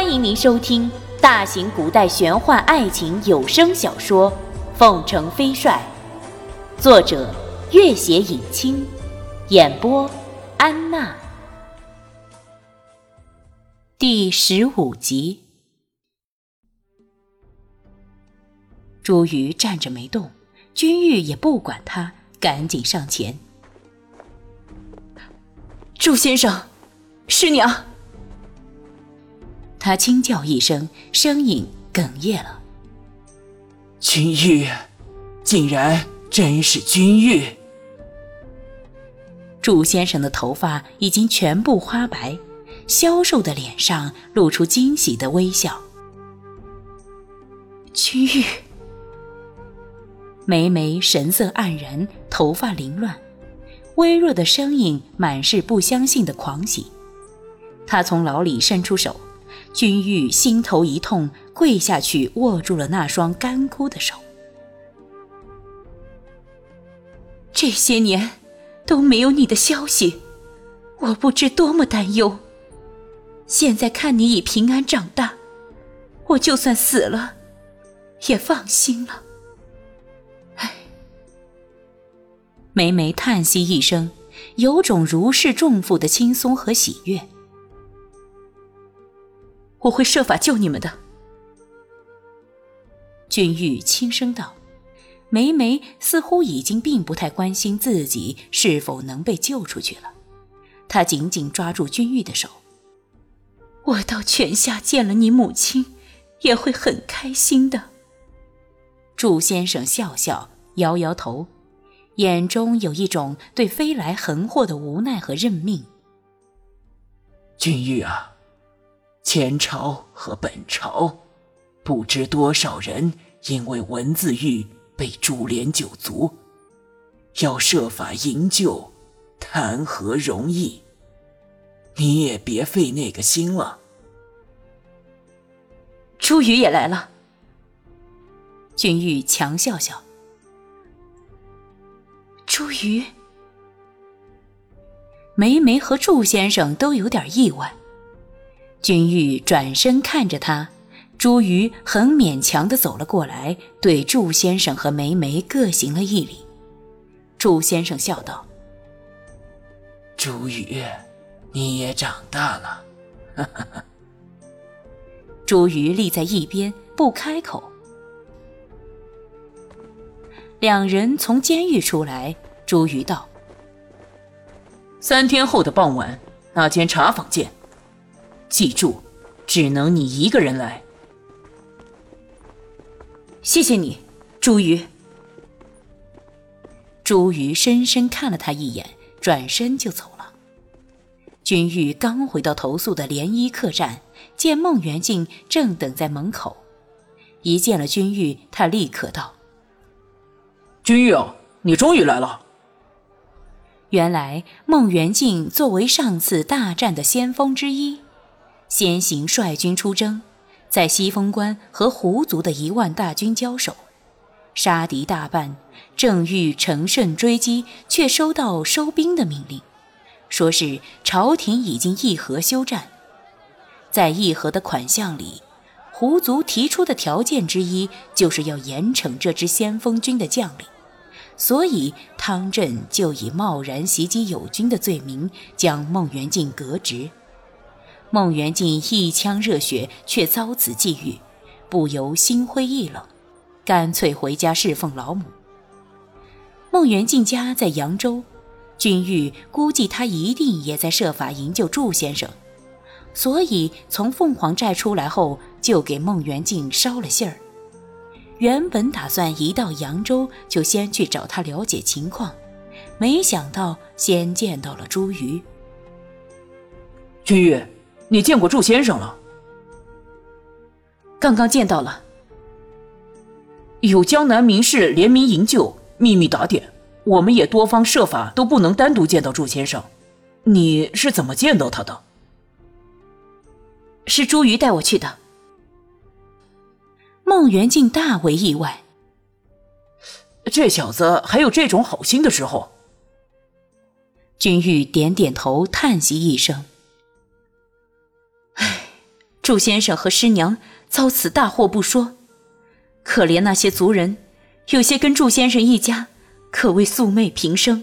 欢迎您收听大型古代玄幻爱情有声小说《凤城飞帅》，作者：月写影清，演播：安娜。第十五集，朱瑜站着没动，君玉也不管他，赶紧上前。朱先生，师娘。他轻叫一声，声音哽咽了。君玉，竟然真是君玉！祝先生的头发已经全部花白，消瘦的脸上露出惊喜的微笑。君玉，梅梅神色黯然，头发凌乱，微弱的声音满是不相信的狂喜。她从牢里伸出手。君玉心头一痛，跪下去握住了那双干枯的手。这些年都没有你的消息，我不知多么担忧。现在看你已平安长大，我就算死了，也放心了。唉，梅梅叹息一声，有种如释重负的轻松和喜悦。我会设法救你们的。”君玉轻声道。梅梅似乎已经并不太关心自己是否能被救出去了，她紧紧抓住君玉的手。“我到泉下见了你母亲，也会很开心的。”祝先生笑笑，摇摇头，眼中有一种对飞来横祸的无奈和认命。“君玉啊。”前朝和本朝，不知多少人因为文字狱被株连九族，要设法营救，谈何容易？你也别费那个心了。朱宇也来了。君玉强笑笑。朱宇，梅梅和祝先生都有点意外。君玉转身看着他，朱瑜很勉强的走了过来，对祝先生和梅梅各行了一礼。祝先生笑道：“朱宇，你也长大了。”朱瑜立在一边不开口。两人从监狱出来，朱瑜道：“三天后的傍晚，那间茶坊见。”记住，只能你一个人来。谢谢你，朱瑜。朱瑜深深看了他一眼，转身就走了。君玉刚回到投宿的涟漪客栈，见孟元敬正等在门口，一见了君玉，他立刻道：“君玉啊，你终于来了。”原来孟元敬作为上次大战的先锋之一。先行率军出征，在西风关和胡族的一万大军交手，杀敌大半，正欲乘胜追击，却收到收兵的命令，说是朝廷已经议和休战。在议和的款项里，胡族提出的条件之一就是要严惩这支先锋军的将领，所以汤镇就以贸然袭击友军的罪名将孟元敬革职。孟元敬一腔热血，却遭此际遇，不由心灰意冷，干脆回家侍奉老母。孟元敬家在扬州，君玉估计他一定也在设法营救祝先生，所以从凤凰寨出来后，就给孟元敬捎了信儿。原本打算一到扬州就先去找他了解情况，没想到先见到了朱瑜。君玉。你见过祝先生了？刚刚见到了。有江南名士联名营救，秘密打点，我们也多方设法都不能单独见到祝先生。你是怎么见到他的？是朱瑜带我去的。孟元敬大为意外，这小子还有这种好心的时候。君玉点点头，叹息一声。祝先生和师娘遭此大祸不说，可怜那些族人，有些跟祝先生一家可谓素昧平生，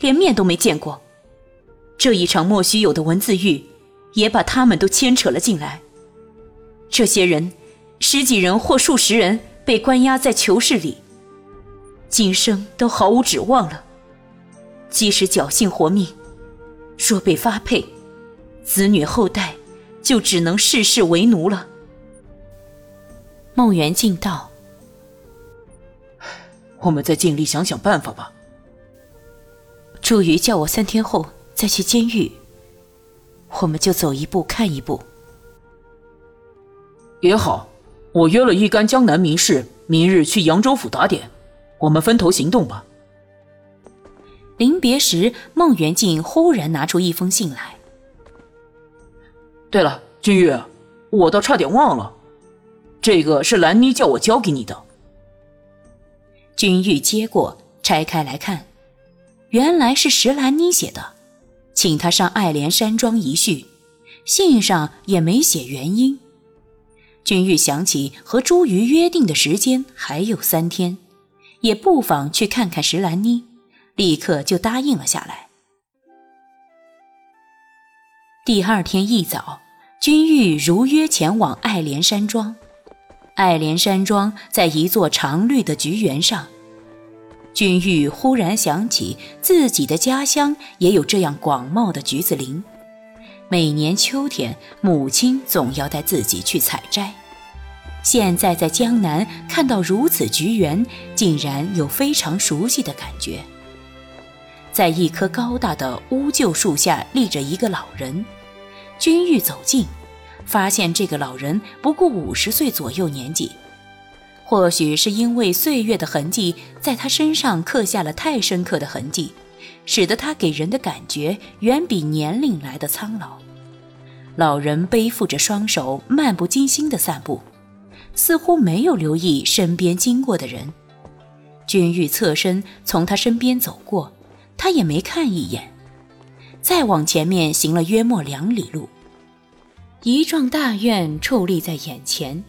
连面都没见过。这一场莫须有的文字狱，也把他们都牵扯了进来。这些人，十几人或数十人被关押在囚室里，今生都毫无指望了。即使侥幸活命，若被发配，子女后代就只能世世为奴了。孟元敬道：“我们再尽力想想办法吧。”祝瑜叫我三天后再去监狱，我们就走一步看一步。也好，我约了一干江南名士，明日去扬州府打点，我们分头行动吧。临别时，孟元敬忽然拿出一封信来。对了，君玉，我倒差点忘了，这个是兰妮叫我交给你的。君玉接过，拆开来看，原来是石兰妮写的，请他上爱莲山庄一叙，信上也没写原因。君玉想起和朱瑜约定的时间还有三天，也不妨去看看石兰妮。立刻就答应了下来。第二天一早，君玉如约前往爱莲山庄。爱莲山庄在一座常绿的菊园上。君玉忽然想起自己的家乡也有这样广袤的橘子林，每年秋天，母亲总要带自己去采摘。现在在江南看到如此菊园，竟然有非常熟悉的感觉。在一棵高大的乌桕树下立着一个老人，君玉走近，发现这个老人不过五十岁左右年纪。或许是因为岁月的痕迹在他身上刻下了太深刻的痕迹，使得他给人的感觉远比年龄来的苍老。老人背负着双手，漫不经心地散步，似乎没有留意身边经过的人。君玉侧身从他身边走过。他也没看一眼，再往前面行了约莫两里路，一幢大院矗立在眼前，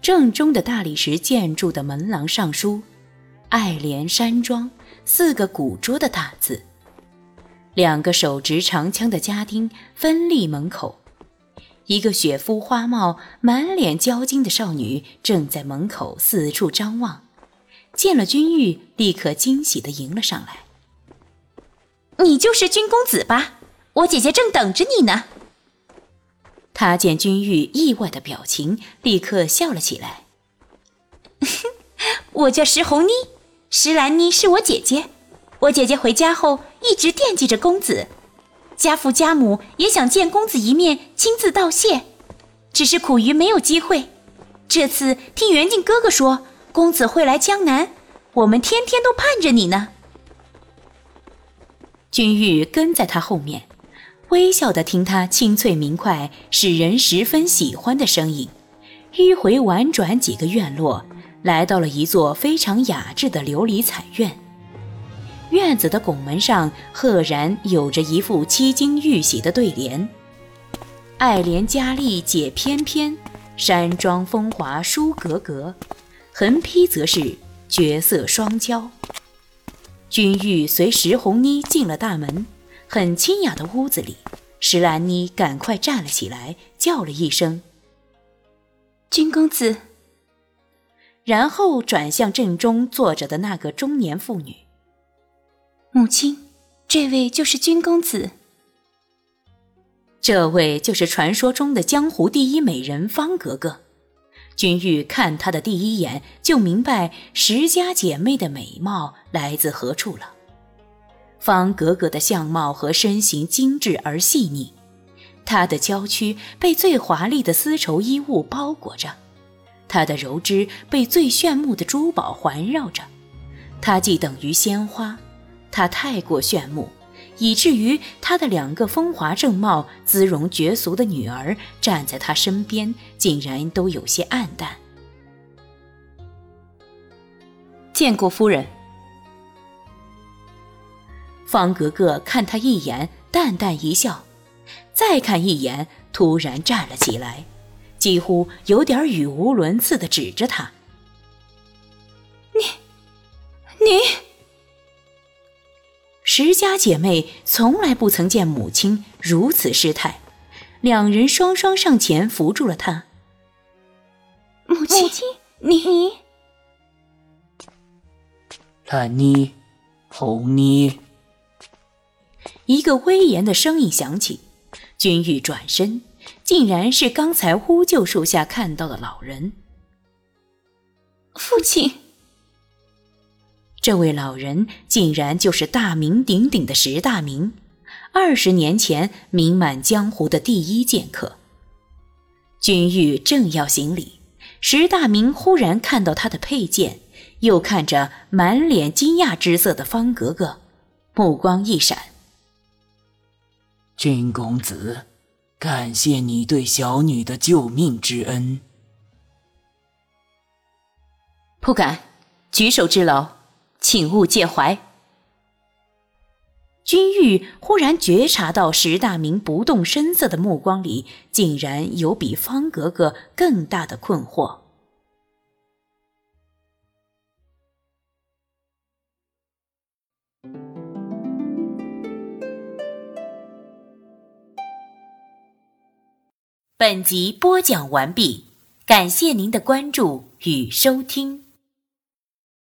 正中的大理石建筑的门廊上书“爱莲山庄”四个古拙的大字，两个手执长枪的家丁分立门口，一个雪肤花貌、满脸娇晶的少女正在门口四处张望，见了君玉，立刻惊喜地迎了上来。你就是君公子吧？我姐姐正等着你呢。他见君玉意外的表情，立刻笑了起来。我叫石红妮，石兰妮是我姐姐。我姐姐回家后一直惦记着公子，家父家母也想见公子一面，亲自道谢，只是苦于没有机会。这次听元敬哥哥说，公子会来江南，我们天天都盼着你呢。君玉跟在他后面，微笑地听他清脆明快、使人十分喜欢的声音，迂回婉转几个院落，来到了一座非常雅致的琉璃彩院。院子的拱门上赫然有着一副七金玉玺的对联：“爱莲佳丽解翩翩，山庄风华书格格。”横批则是“绝色双骄”。君玉随石红妮进了大门，很清雅的屋子里，石兰妮赶快站了起来，叫了一声：“君公子。”然后转向正中坐着的那个中年妇女：“母亲，这位就是君公子。这位就是传说中的江湖第一美人方格格。”君玉看她的第一眼，就明白石家姐妹的美貌来自何处了。方格格的相貌和身形精致而细腻，她的娇躯被最华丽的丝绸衣物包裹着，她的柔肢被最炫目的珠宝环绕着，她既等于鲜花，她太过炫目。以至于他的两个风华正茂、姿容绝俗的女儿站在他身边，竟然都有些黯淡。见过夫人。方格格看他一眼，淡淡一笑，再看一眼，突然站了起来，几乎有点语无伦次的指着他：“你，你！”石家姐妹从来不曾见母亲如此失态，两人双双上前扶住了她。母亲，你，兰妮，红妮。一个威严的声音响起，君玉转身，竟然是刚才呼救树下看到的老人。父亲，这位老人竟然就是大名鼎鼎的石大明，二十年前名满江湖的第一剑客。君玉正要行礼，石大明忽然看到他的佩剑，又看着满脸惊讶之色的方格格，目光一闪。君公子，感谢你对小女的救命之恩。不敢，举手之劳，请勿介怀。君玉忽然觉察到石大明不动声色的目光里，竟然有比方格格更大的困惑。本集播讲完毕，感谢您的关注与收听。